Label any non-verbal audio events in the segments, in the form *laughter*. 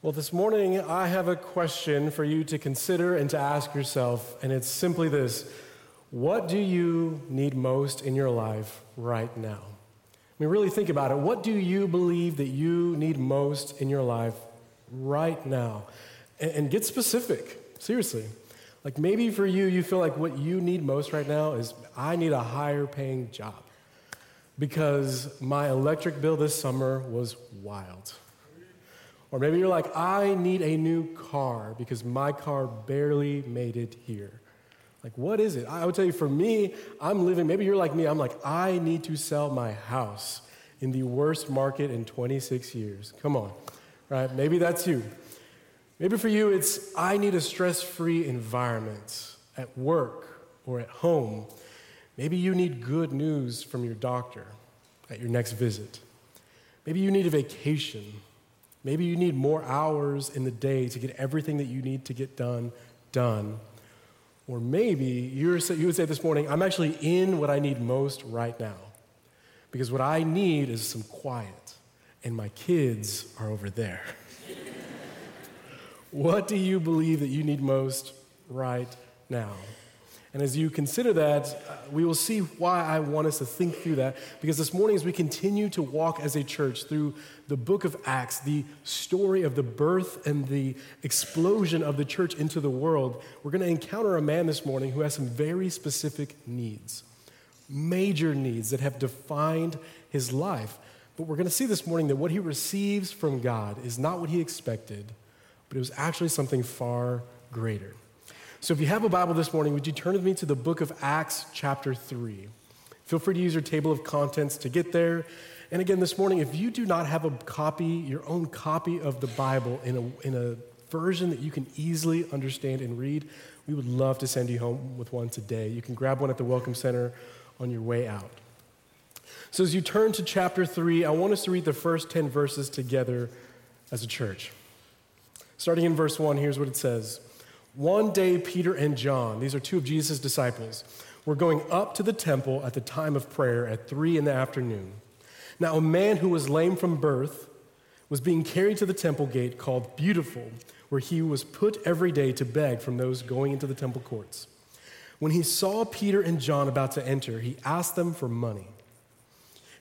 Well, this morning I have a question for you to consider and to ask yourself, and it's simply this What do you need most in your life right now? I mean, really think about it. What do you believe that you need most in your life right now? And, and get specific, seriously. Like maybe for you, you feel like what you need most right now is I need a higher paying job because my electric bill this summer was wild. Or maybe you're like, I need a new car because my car barely made it here. Like, what is it? I would tell you, for me, I'm living, maybe you're like me, I'm like, I need to sell my house in the worst market in 26 years. Come on, right? Maybe that's you. Maybe for you, it's, I need a stress free environment at work or at home. Maybe you need good news from your doctor at your next visit. Maybe you need a vacation Maybe you need more hours in the day to get everything that you need to get done, done. Or maybe you would say this morning, I'm actually in what I need most right now. Because what I need is some quiet, and my kids are over there. *laughs* what do you believe that you need most right now? And as you consider that, we will see why I want us to think through that. Because this morning, as we continue to walk as a church through the book of Acts, the story of the birth and the explosion of the church into the world, we're going to encounter a man this morning who has some very specific needs, major needs that have defined his life. But we're going to see this morning that what he receives from God is not what he expected, but it was actually something far greater. So if you have a Bible this morning, would you turn with me to the book of Acts, chapter 3? Feel free to use your table of contents to get there. And again, this morning, if you do not have a copy, your own copy of the Bible in a, in a version that you can easily understand and read, we would love to send you home with one today. You can grab one at the Welcome Center on your way out. So, as you turn to chapter 3, I want us to read the first 10 verses together as a church. Starting in verse 1, here's what it says one day, Peter and John, these are two of Jesus' disciples, were going up to the temple at the time of prayer at three in the afternoon. Now, a man who was lame from birth was being carried to the temple gate called Beautiful, where he was put every day to beg from those going into the temple courts. When he saw Peter and John about to enter, he asked them for money.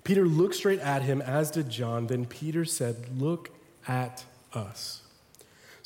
Peter looked straight at him, as did John. Then Peter said, Look at us.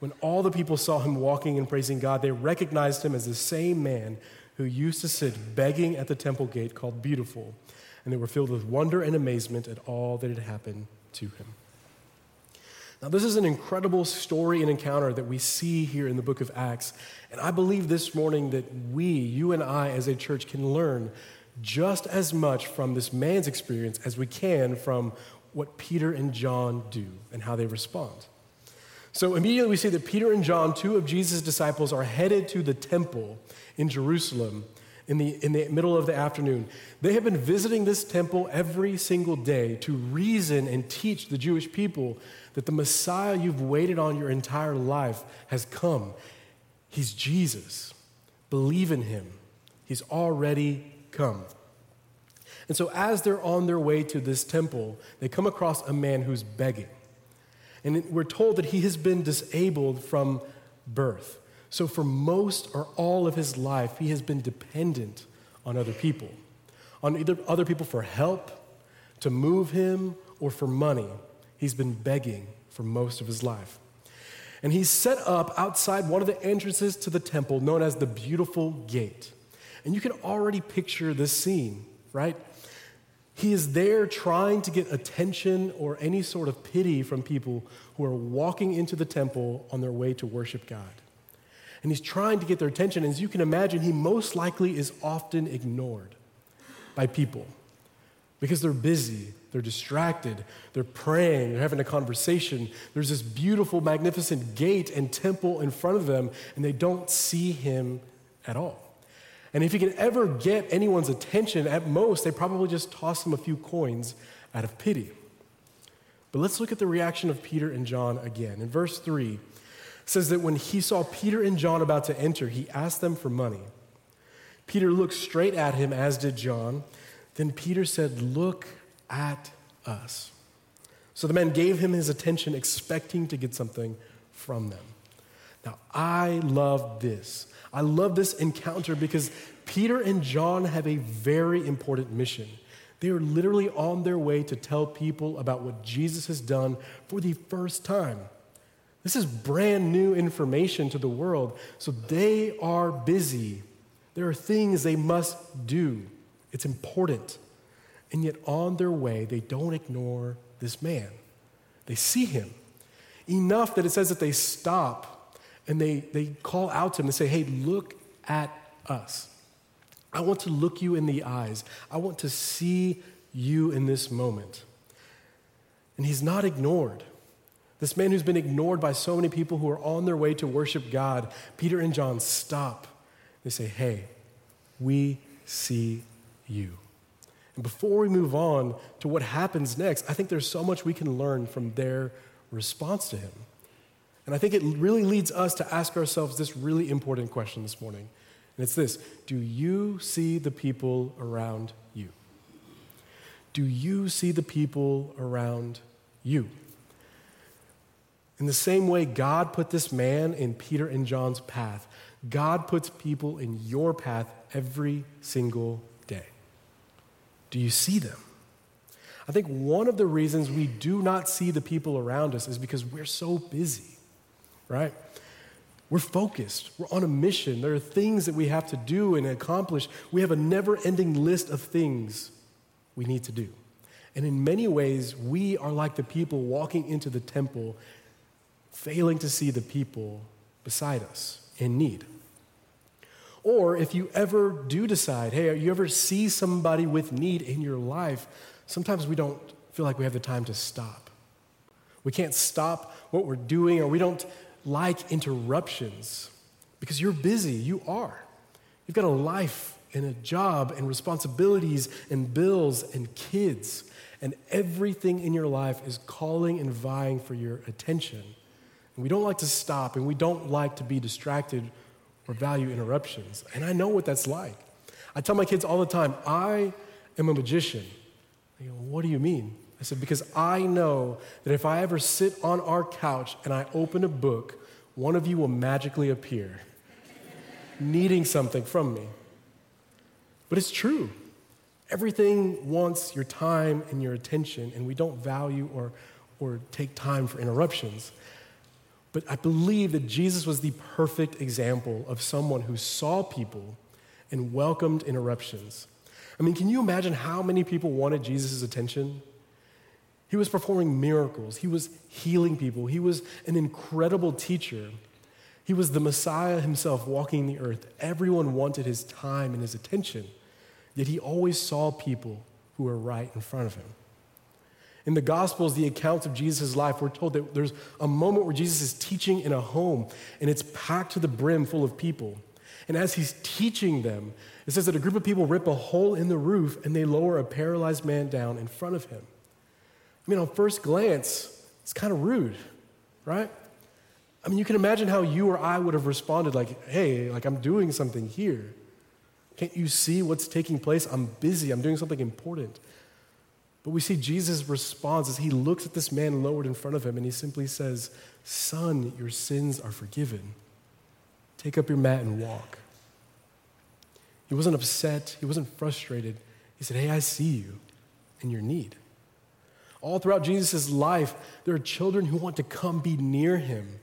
When all the people saw him walking and praising God, they recognized him as the same man who used to sit begging at the temple gate called Beautiful, and they were filled with wonder and amazement at all that had happened to him. Now, this is an incredible story and encounter that we see here in the book of Acts. And I believe this morning that we, you and I, as a church, can learn just as much from this man's experience as we can from what Peter and John do and how they respond. So immediately we see that Peter and John, two of Jesus' disciples, are headed to the temple in Jerusalem in the, in the middle of the afternoon. They have been visiting this temple every single day to reason and teach the Jewish people that the Messiah you've waited on your entire life has come. He's Jesus. Believe in him. He's already come. And so, as they're on their way to this temple, they come across a man who's begging. And we're told that he has been disabled from birth. So, for most or all of his life, he has been dependent on other people, on either other people for help, to move him, or for money. He's been begging for most of his life. And he's set up outside one of the entrances to the temple known as the Beautiful Gate. And you can already picture this scene, right? He is there trying to get attention or any sort of pity from people who are walking into the temple on their way to worship God. And he's trying to get their attention. As you can imagine, he most likely is often ignored by people. because they're busy, they're distracted, they're praying, they're having a conversation. There's this beautiful, magnificent gate and temple in front of them, and they don't see him at all. And if he can ever get anyone's attention, at most, they probably just toss him a few coins out of pity. But let's look at the reaction of Peter and John again. In verse 3, says that when he saw Peter and John about to enter, he asked them for money. Peter looked straight at him, as did John. Then Peter said, Look at us. So the man gave him his attention, expecting to get something from them. Now, I love this. I love this encounter because Peter and John have a very important mission. They are literally on their way to tell people about what Jesus has done for the first time. This is brand new information to the world, so they are busy. There are things they must do. It's important. And yet, on their way, they don't ignore this man. They see him enough that it says that they stop and they, they call out to him and say, Hey, look at us. I want to look you in the eyes. I want to see you in this moment. And he's not ignored. This man who's been ignored by so many people who are on their way to worship God, Peter and John stop. They say, Hey, we see you. And before we move on to what happens next, I think there's so much we can learn from their response to him. And I think it really leads us to ask ourselves this really important question this morning. And it's this Do you see the people around you? Do you see the people around you? In the same way God put this man in Peter and John's path, God puts people in your path every single day. Do you see them? I think one of the reasons we do not see the people around us is because we're so busy, right? We're focused. We're on a mission. There are things that we have to do and accomplish. We have a never ending list of things we need to do. And in many ways, we are like the people walking into the temple, failing to see the people beside us in need. Or if you ever do decide, hey, you ever see somebody with need in your life, sometimes we don't feel like we have the time to stop. We can't stop what we're doing, or we don't like interruptions because you're busy. You are. You've got a life and a job and responsibilities and bills and kids, and everything in your life is calling and vying for your attention. And we don't like to stop, and we don't like to be distracted or value interruptions. And I know what that's like. I tell my kids all the time, I am a magician. They go, What do you mean? I said, Because I know that if I ever sit on our couch and I open a book, one of you will magically appear, needing something from me. But it's true. Everything wants your time and your attention, and we don't value or, or take time for interruptions. But I believe that Jesus was the perfect example of someone who saw people and welcomed interruptions. I mean, can you imagine how many people wanted Jesus' attention? He was performing miracles, he was healing people, he was an incredible teacher. He was the Messiah himself walking the earth. Everyone wanted his time and his attention, yet he always saw people who were right in front of him. In the Gospels, the accounts of Jesus' life, we're told that there's a moment where Jesus is teaching in a home and it's packed to the brim full of people. And as he's teaching them, it says that a group of people rip a hole in the roof and they lower a paralyzed man down in front of him. I mean, on first glance, it's kind of rude, right? I mean, you can imagine how you or I would have responded like, hey, like I'm doing something here. Can't you see what's taking place? I'm busy, I'm doing something important. But we see Jesus' response as he looks at this man lowered in front of him and he simply says, Son, your sins are forgiven. Take up your mat and walk. He wasn't upset, he wasn't frustrated. He said, Hey, I see you in your need. All throughout Jesus' life, there are children who want to come be near him.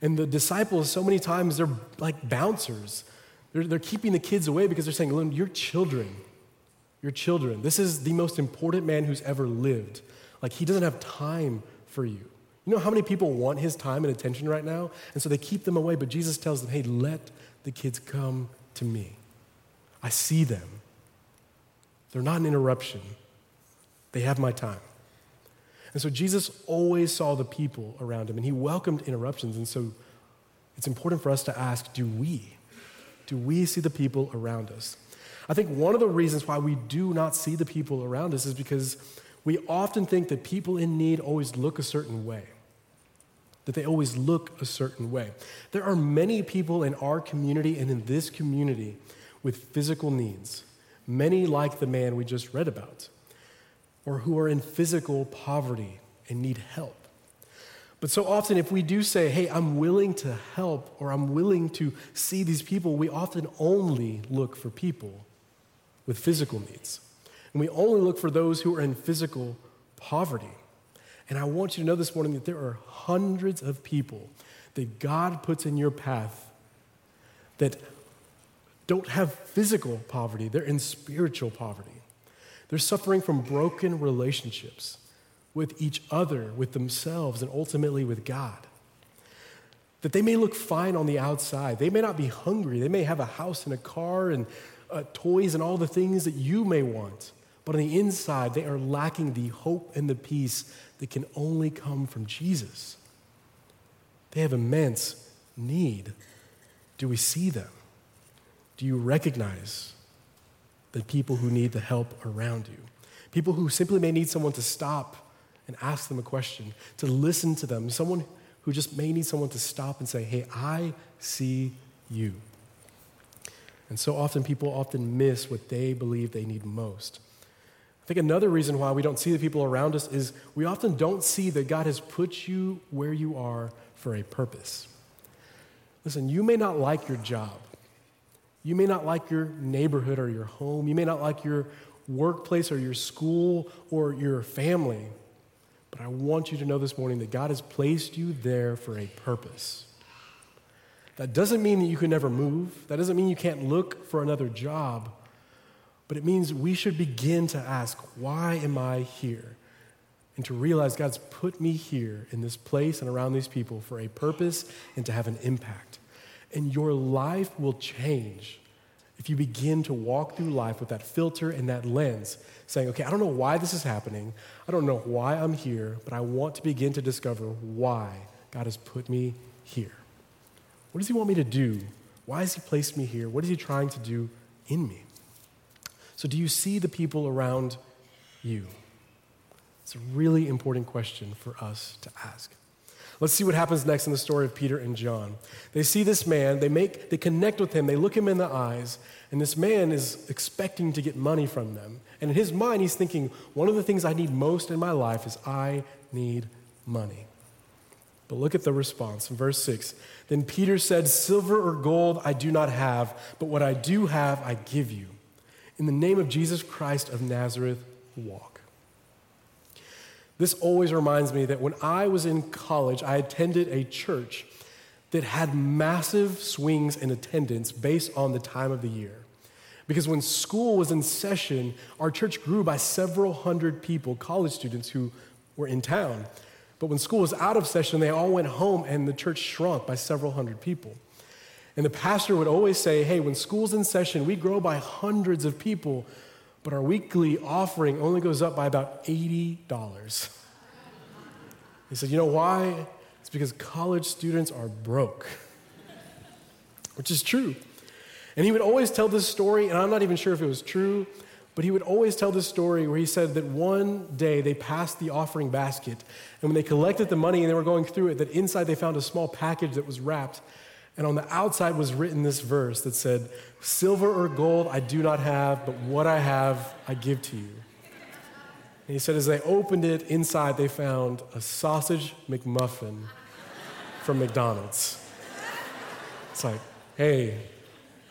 And the disciples, so many times, they're like bouncers. They're, they're keeping the kids away because they're saying, You're children your children. This is the most important man who's ever lived. Like, he doesn't have time for you. You know how many people want his time and attention right now? And so they keep them away, but Jesus tells them, hey, let the kids come to me. I see them. They're not an interruption, They have my time. And so Jesus always saw the people around him and he welcomed interruptions. And so it's important for us to ask do we? Do we see the people around us? I think one of the reasons why we do not see the people around us is because we often think that people in need always look a certain way, that they always look a certain way. There are many people in our community and in this community with physical needs, many like the man we just read about, or who are in physical poverty and need help. But so often, if we do say, hey, I'm willing to help or I'm willing to see these people, we often only look for people with physical needs. And we only look for those who are in physical poverty. And I want you to know this morning that there are hundreds of people that God puts in your path that don't have physical poverty, they're in spiritual poverty. They're suffering from broken relationships with each other, with themselves, and ultimately with God. That they may look fine on the outside. They may not be hungry. They may have a house and a car and uh, toys and all the things that you may want. But on the inside, they are lacking the hope and the peace that can only come from Jesus. They have immense need. Do we see them? Do you recognize the people who need the help around you? People who simply may need someone to stop and ask them a question, to listen to them, someone who just may need someone to stop and say, Hey, I see you. And so often people often miss what they believe they need most. I think another reason why we don't see the people around us is we often don't see that God has put you where you are for a purpose. Listen, you may not like your job. You may not like your neighborhood or your home. You may not like your workplace or your school or your family. But I want you to know this morning that God has placed you there for a purpose. That doesn't mean that you can never move. That doesn't mean you can't look for another job. But it means we should begin to ask, why am I here? And to realize God's put me here in this place and around these people for a purpose and to have an impact. And your life will change if you begin to walk through life with that filter and that lens, saying, okay, I don't know why this is happening. I don't know why I'm here, but I want to begin to discover why God has put me here. What does He want me to do? Why has He placed me here? What is He trying to do in me? So, do you see the people around you? It's a really important question for us to ask. Let's see what happens next in the story of Peter and John. They see this man, they make they connect with him, they look him in the eyes, and this man is expecting to get money from them. And in his mind, he's thinking, one of the things I need most in my life is I need money. But look at the response in verse 6. Then Peter said, Silver or gold I do not have, but what I do have I give you. In the name of Jesus Christ of Nazareth, walk. This always reminds me that when I was in college, I attended a church that had massive swings in attendance based on the time of the year. Because when school was in session, our church grew by several hundred people, college students who were in town. But when school was out of session, they all went home and the church shrunk by several hundred people. And the pastor would always say, Hey, when school's in session, we grow by hundreds of people, but our weekly offering only goes up by about $80. He said, You know why? It's because college students are broke, which is true. And he would always tell this story, and I'm not even sure if it was true, but he would always tell this story where he said that one day they passed the offering basket, and when they collected the money and they were going through it, that inside they found a small package that was wrapped. And on the outside was written this verse that said, Silver or gold I do not have, but what I have I give to you. And he said, as they opened it, inside they found a sausage McMuffin from McDonald's. It's like, hey,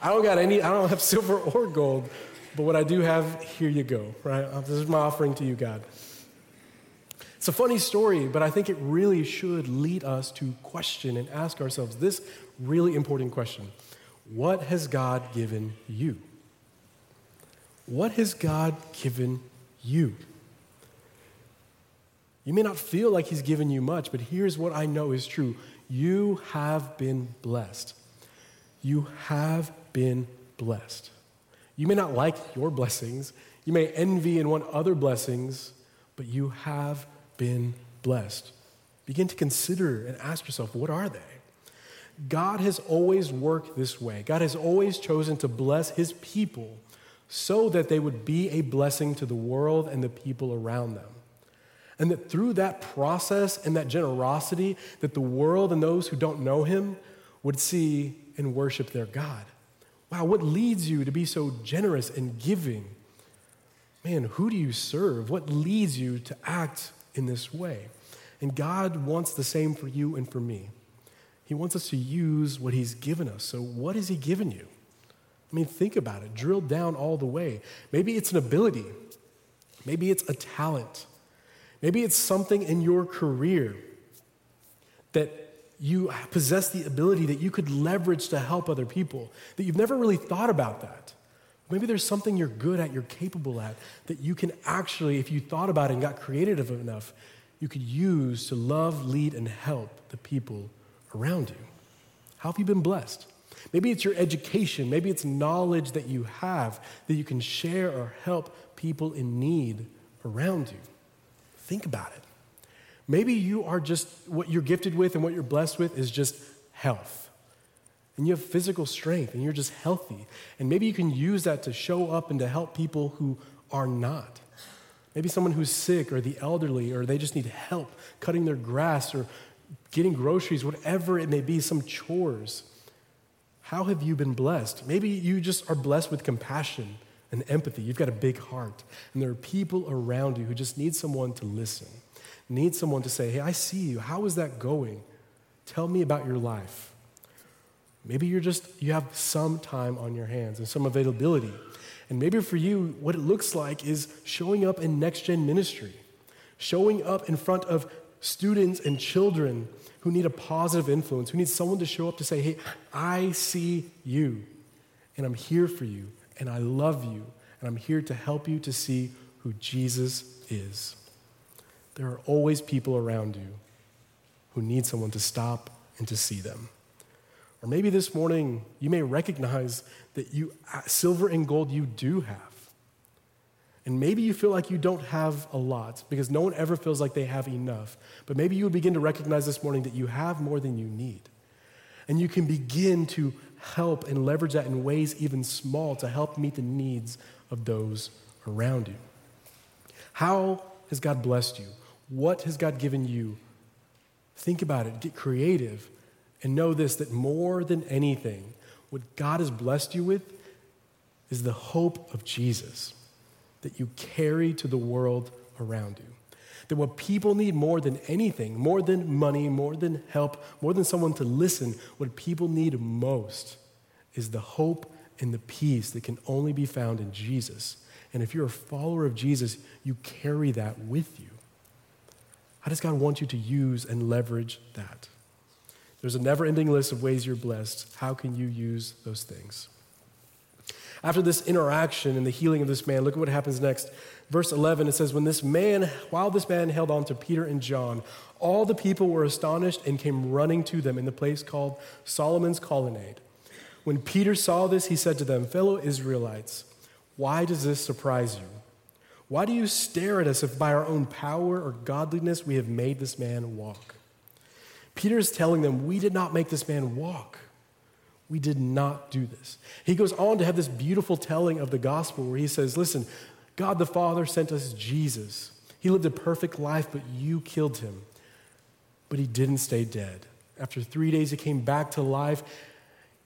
I don't got any, I don't have *laughs* silver or gold, but what I do have, here you go, right? This is my offering to you, God. It's a funny story, but I think it really should lead us to question and ask ourselves this really important question What has God given you? What has God given you? You may not feel like He's given you much, but here's what I know is true you have been blessed. You have been blessed. You may not like your blessings, you may envy and want other blessings, but you have been blessed. Begin to consider and ask yourself, what are they? God has always worked this way. God has always chosen to bless his people so that they would be a blessing to the world and the people around them. And that through that process and that generosity, that the world and those who don't know him would see and worship their God. Wow, what leads you to be so generous and giving? Man, who do you serve? What leads you to act in this way? And God wants the same for you and for me. He wants us to use what He's given us. So, what has He given you? I mean, think about it. Drill down all the way. Maybe it's an ability, maybe it's a talent, maybe it's something in your career that you possess the ability that you could leverage to help other people, that you've never really thought about that. Maybe there's something you're good at, you're capable at, that you can actually, if you thought about it and got creative enough, you could use to love, lead, and help the people around you. How have you been blessed? Maybe it's your education, maybe it's knowledge that you have that you can share or help people in need around you. Think about it. Maybe you are just, what you're gifted with and what you're blessed with is just health. And you have physical strength and you're just healthy. And maybe you can use that to show up and to help people who are not. Maybe someone who's sick or the elderly or they just need help cutting their grass or getting groceries, whatever it may be, some chores. How have you been blessed? Maybe you just are blessed with compassion and empathy. You've got a big heart. And there are people around you who just need someone to listen, need someone to say, Hey, I see you. How is that going? Tell me about your life. Maybe you're just, you have some time on your hands and some availability. And maybe for you, what it looks like is showing up in next gen ministry, showing up in front of students and children who need a positive influence, who need someone to show up to say, hey, I see you, and I'm here for you, and I love you, and I'm here to help you to see who Jesus is. There are always people around you who need someone to stop and to see them. Or maybe this morning you may recognize that you uh, silver and gold you do have. And maybe you feel like you don't have a lot because no one ever feels like they have enough. But maybe you would begin to recognize this morning that you have more than you need. And you can begin to help and leverage that in ways even small to help meet the needs of those around you. How has God blessed you? What has God given you? Think about it, get creative, and know this that more than anything, what God has blessed you with is the hope of Jesus that you carry to the world around you. That what people need more than anything, more than money, more than help, more than someone to listen, what people need most is the hope and the peace that can only be found in Jesus. And if you're a follower of Jesus, you carry that with you. How does God want you to use and leverage that? There's a never ending list of ways you're blessed. How can you use those things? After this interaction and the healing of this man, look at what happens next. Verse 11, it says, When this man, while this man held on to Peter and John, all the people were astonished and came running to them in the place called Solomon's Colonnade. When Peter saw this, he said to them, Fellow Israelites, why does this surprise you? Why do you stare at us if by our own power or godliness we have made this man walk? Peter is telling them, We did not make this man walk. We did not do this. He goes on to have this beautiful telling of the gospel where he says, Listen, God the Father sent us Jesus. He lived a perfect life, but you killed him. But he didn't stay dead. After three days, he came back to life.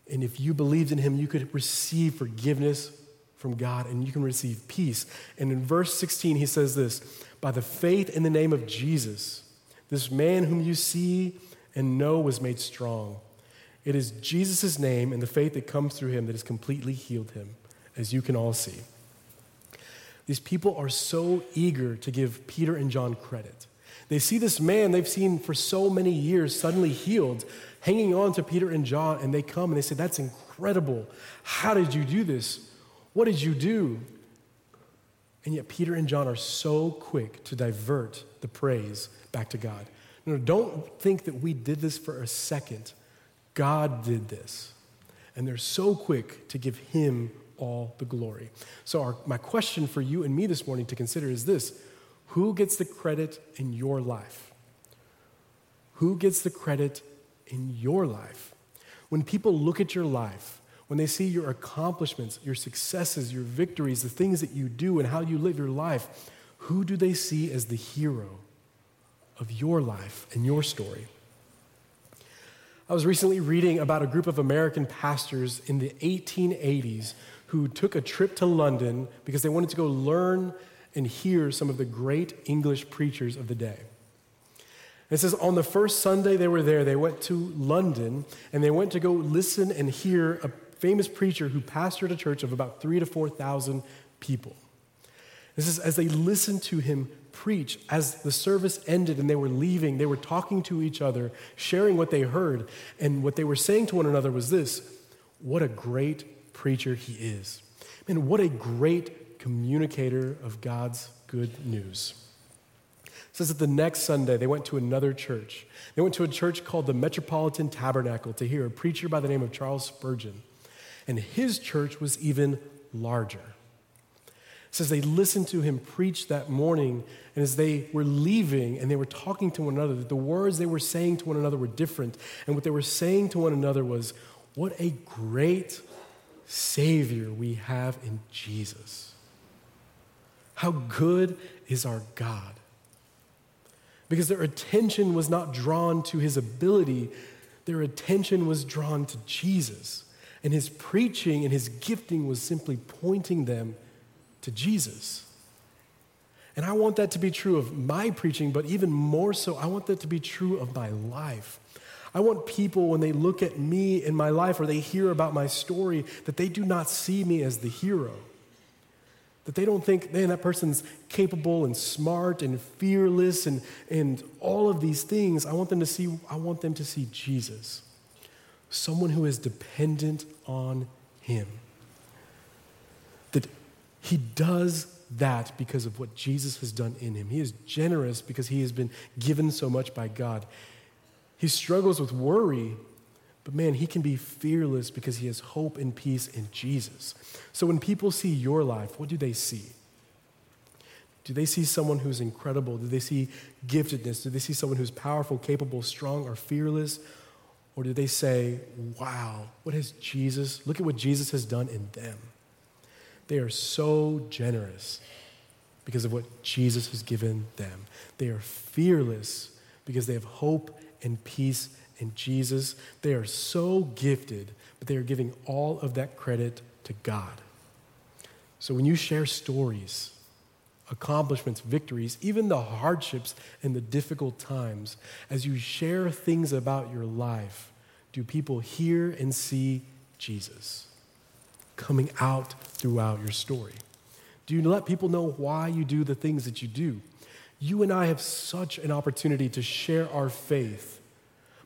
And if you believed in him, you could receive forgiveness from God and you can receive peace. And in verse 16, he says this By the faith in the name of Jesus, this man whom you see and know was made strong. It is Jesus' name and the faith that comes through him that has completely healed him, as you can all see. These people are so eager to give Peter and John credit. They see this man they've seen for so many years suddenly healed, hanging on to Peter and John, and they come and they say, That's incredible. How did you do this? What did you do? And yet, Peter and John are so quick to divert the praise back to God. No, don't think that we did this for a second. God did this. And they're so quick to give him all the glory. So, our, my question for you and me this morning to consider is this Who gets the credit in your life? Who gets the credit in your life? When people look at your life, when they see your accomplishments, your successes, your victories, the things that you do, and how you live your life, who do they see as the hero of your life and your story? I was recently reading about a group of American pastors in the 1880s who took a trip to London because they wanted to go learn and hear some of the great English preachers of the day. It says on the first Sunday they were there, they went to London and they went to go listen and hear a famous preacher who pastored a church of about three to 4,000 people. This is as they listened to him preach, as the service ended and they were leaving, they were talking to each other, sharing what they heard. And what they were saying to one another was this What a great preacher he is. And what a great communicator of God's good news. It says that the next Sunday they went to another church. They went to a church called the Metropolitan Tabernacle to hear a preacher by the name of Charles Spurgeon. And his church was even larger says they listened to him preach that morning, and as they were leaving and they were talking to one another, the words they were saying to one another were different. And what they were saying to one another was, What a great Savior we have in Jesus. How good is our God? Because their attention was not drawn to his ability, their attention was drawn to Jesus. And his preaching and his gifting was simply pointing them to Jesus. And I want that to be true of my preaching, but even more so, I want that to be true of my life. I want people, when they look at me in my life or they hear about my story, that they do not see me as the hero. That they don't think, man, that person's capable and smart and fearless and, and all of these things. I want them to see, I want them to see Jesus. Someone who is dependent on him. He does that because of what Jesus has done in him. He is generous because he has been given so much by God. He struggles with worry, but man, he can be fearless because he has hope and peace in Jesus. So when people see your life, what do they see? Do they see someone who's incredible? Do they see giftedness? Do they see someone who's powerful, capable, strong, or fearless? Or do they say, wow, what has Jesus, look at what Jesus has done in them? They are so generous because of what Jesus has given them. They are fearless because they have hope and peace in Jesus. They are so gifted, but they are giving all of that credit to God. So when you share stories, accomplishments, victories, even the hardships and the difficult times, as you share things about your life, do people hear and see Jesus? Coming out throughout your story? Do you let people know why you do the things that you do? You and I have such an opportunity to share our faith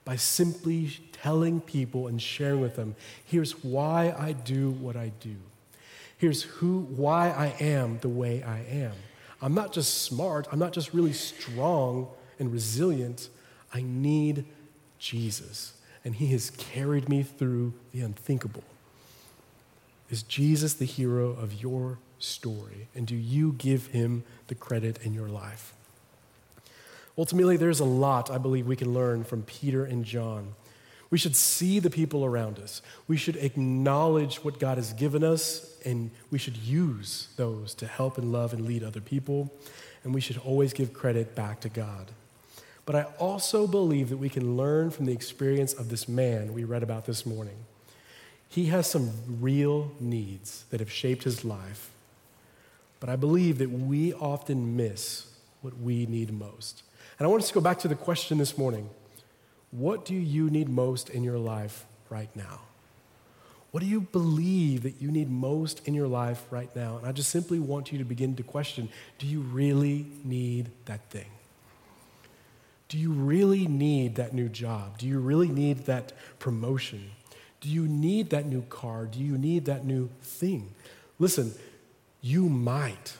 by simply telling people and sharing with them here's why I do what I do. Here's who why I am the way I am. I'm not just smart, I'm not just really strong and resilient. I need Jesus, and he has carried me through the unthinkable. Is Jesus the hero of your story? And do you give him the credit in your life? Ultimately, there's a lot I believe we can learn from Peter and John. We should see the people around us. We should acknowledge what God has given us, and we should use those to help and love and lead other people. And we should always give credit back to God. But I also believe that we can learn from the experience of this man we read about this morning. He has some real needs that have shaped his life, but I believe that we often miss what we need most. And I want us to go back to the question this morning What do you need most in your life right now? What do you believe that you need most in your life right now? And I just simply want you to begin to question do you really need that thing? Do you really need that new job? Do you really need that promotion? Do you need that new car? Do you need that new thing? Listen, you might.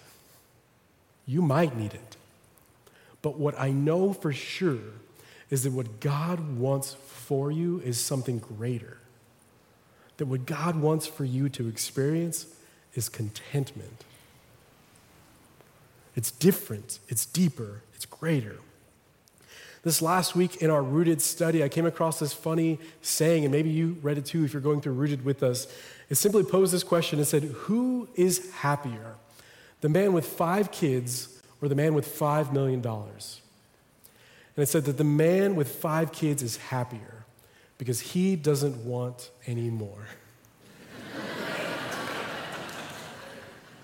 You might need it. But what I know for sure is that what God wants for you is something greater. That what God wants for you to experience is contentment. It's different, it's deeper, it's greater. This last week in our Rooted study, I came across this funny saying, and maybe you read it too if you're going through Rooted with us. It simply posed this question and said, Who is happier, the man with five kids or the man with $5 million? And it said that the man with five kids is happier because he doesn't want any more. *laughs*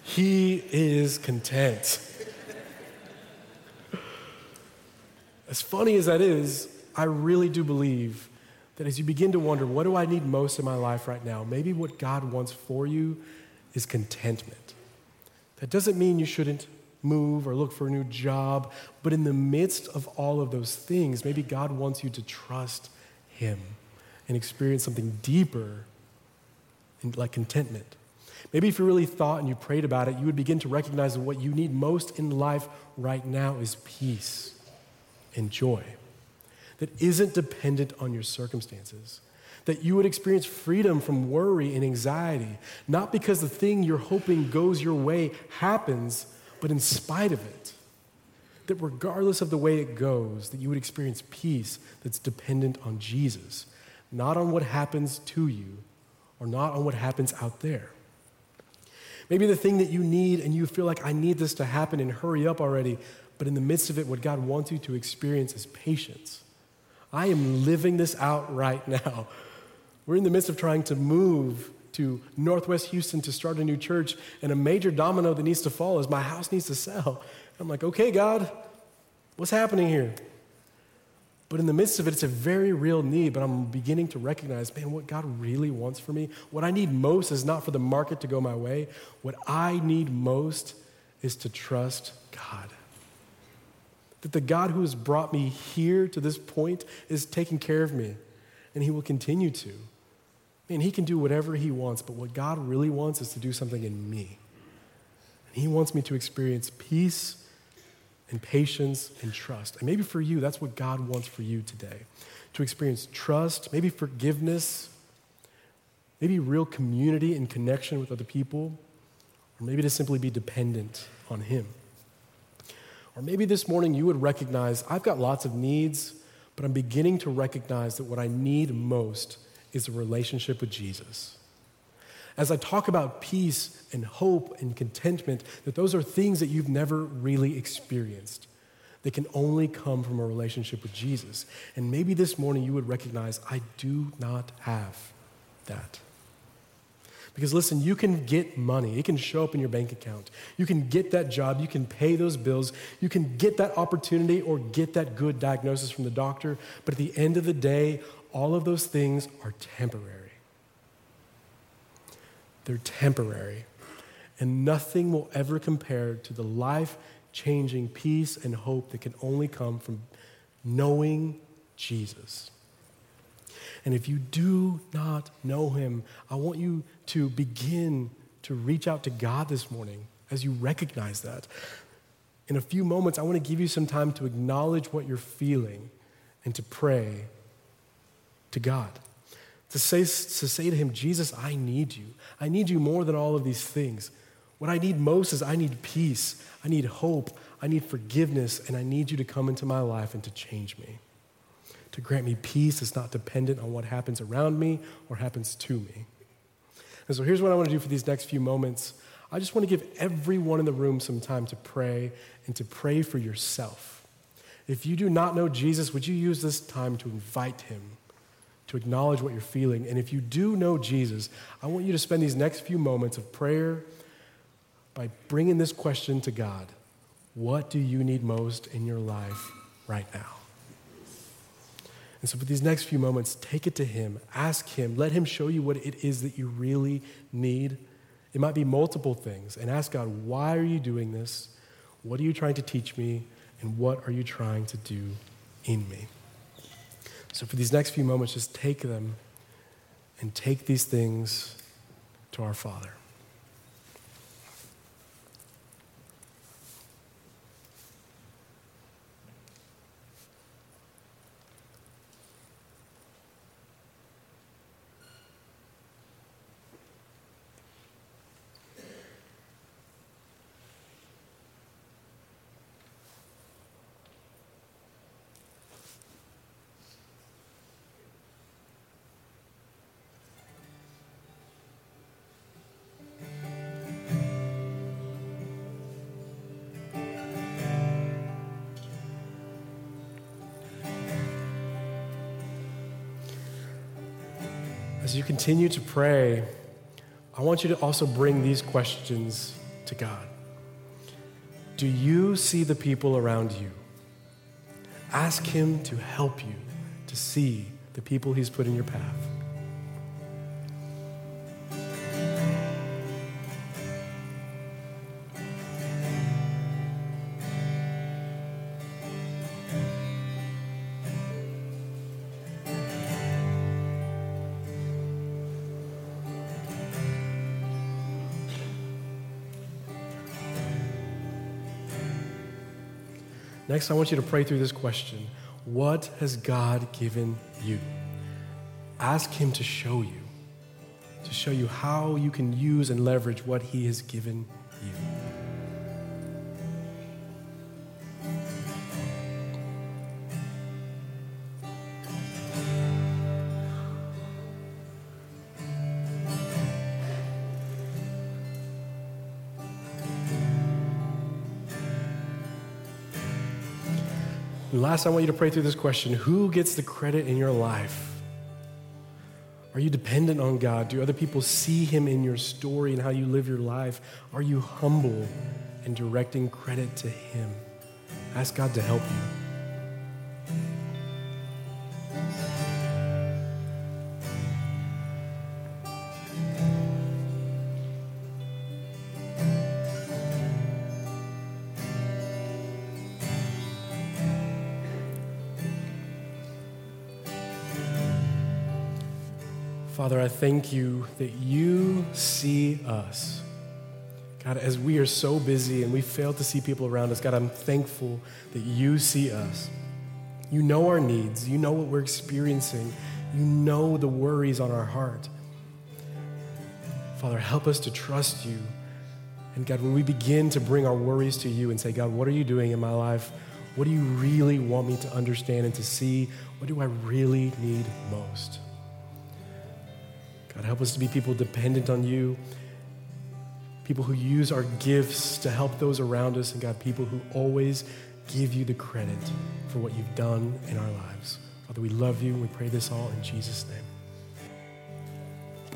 he is content. As funny as that is, I really do believe that as you begin to wonder, what do I need most in my life right now? Maybe what God wants for you is contentment. That doesn't mean you shouldn't move or look for a new job, but in the midst of all of those things, maybe God wants you to trust Him and experience something deeper like contentment. Maybe if you really thought and you prayed about it, you would begin to recognize that what you need most in life right now is peace and joy that isn't dependent on your circumstances. That you would experience freedom from worry and anxiety, not because the thing you're hoping goes your way happens, but in spite of it. That regardless of the way it goes, that you would experience peace that's dependent on Jesus, not on what happens to you or not on what happens out there. Maybe the thing that you need and you feel like, I need this to happen and hurry up already, but in the midst of it, what God wants you to experience is patience. I am living this out right *laughs* now. We're in the midst of trying to move to Northwest Houston to start a new church, and a major domino that needs to fall is my house needs to sell. I'm like, okay, God, what's happening here? But in the midst of it, it's a very real need, but I'm beginning to recognize, man, what God really wants for me, what I need most is not for the market to go my way. What I need most is to trust God that the God who has brought me here to this point is taking care of me, and He will continue to. Man, He can do whatever He wants, but what God really wants is to do something in me. And He wants me to experience peace and patience and trust. And maybe for you, that's what God wants for you today to experience trust, maybe forgiveness, maybe real community and connection with other people, or maybe to simply be dependent on Him. Or maybe this morning you would recognize I've got lots of needs, but I'm beginning to recognize that what I need most is a relationship with Jesus. As I talk about peace and hope and contentment, that those are things that you've never really experienced. They can only come from a relationship with Jesus. And maybe this morning you would recognize I do not have that. Because listen, you can get money, it can show up in your bank account. You can get that job, you can pay those bills, you can get that opportunity or get that good diagnosis from the doctor. But at the end of the day, all of those things are temporary. They're temporary. And nothing will ever compare to the life changing peace and hope that can only come from knowing Jesus. And if you do not know him, I want you to begin to reach out to God this morning as you recognize that. In a few moments, I want to give you some time to acknowledge what you're feeling and to pray to God. To say, to say to him, Jesus, I need you. I need you more than all of these things. What I need most is I need peace, I need hope, I need forgiveness, and I need you to come into my life and to change me to grant me peace that's not dependent on what happens around me or happens to me. And so here's what I want to do for these next few moments. I just want to give everyone in the room some time to pray and to pray for yourself. If you do not know Jesus, would you use this time to invite him, to acknowledge what you're feeling? And if you do know Jesus, I want you to spend these next few moments of prayer by bringing this question to God What do you need most in your life right now? And so, for these next few moments, take it to Him, ask Him, let Him show you what it is that you really need. It might be multiple things. And ask God, why are you doing this? What are you trying to teach me? And what are you trying to do in me? So, for these next few moments, just take them and take these things to our Father. As you continue to pray, I want you to also bring these questions to God. Do you see the people around you? Ask Him to help you to see the people He's put in your path. Next, I want you to pray through this question What has God given you? Ask Him to show you, to show you how you can use and leverage what He has given you. Last, I want you to pray through this question Who gets the credit in your life? Are you dependent on God? Do other people see Him in your story and how you live your life? Are you humble and directing credit to Him? Ask God to help you. Father, I thank you that you see us. God, as we are so busy and we fail to see people around us, God, I'm thankful that you see us. You know our needs, you know what we're experiencing, you know the worries on our heart. Father, help us to trust you. And God, when we begin to bring our worries to you and say, God, what are you doing in my life? What do you really want me to understand and to see? What do I really need most? God, help us to be people dependent on you, people who use our gifts to help those around us, and God, people who always give you the credit for what you've done in our lives. Father, we love you. We pray this all in Jesus' name.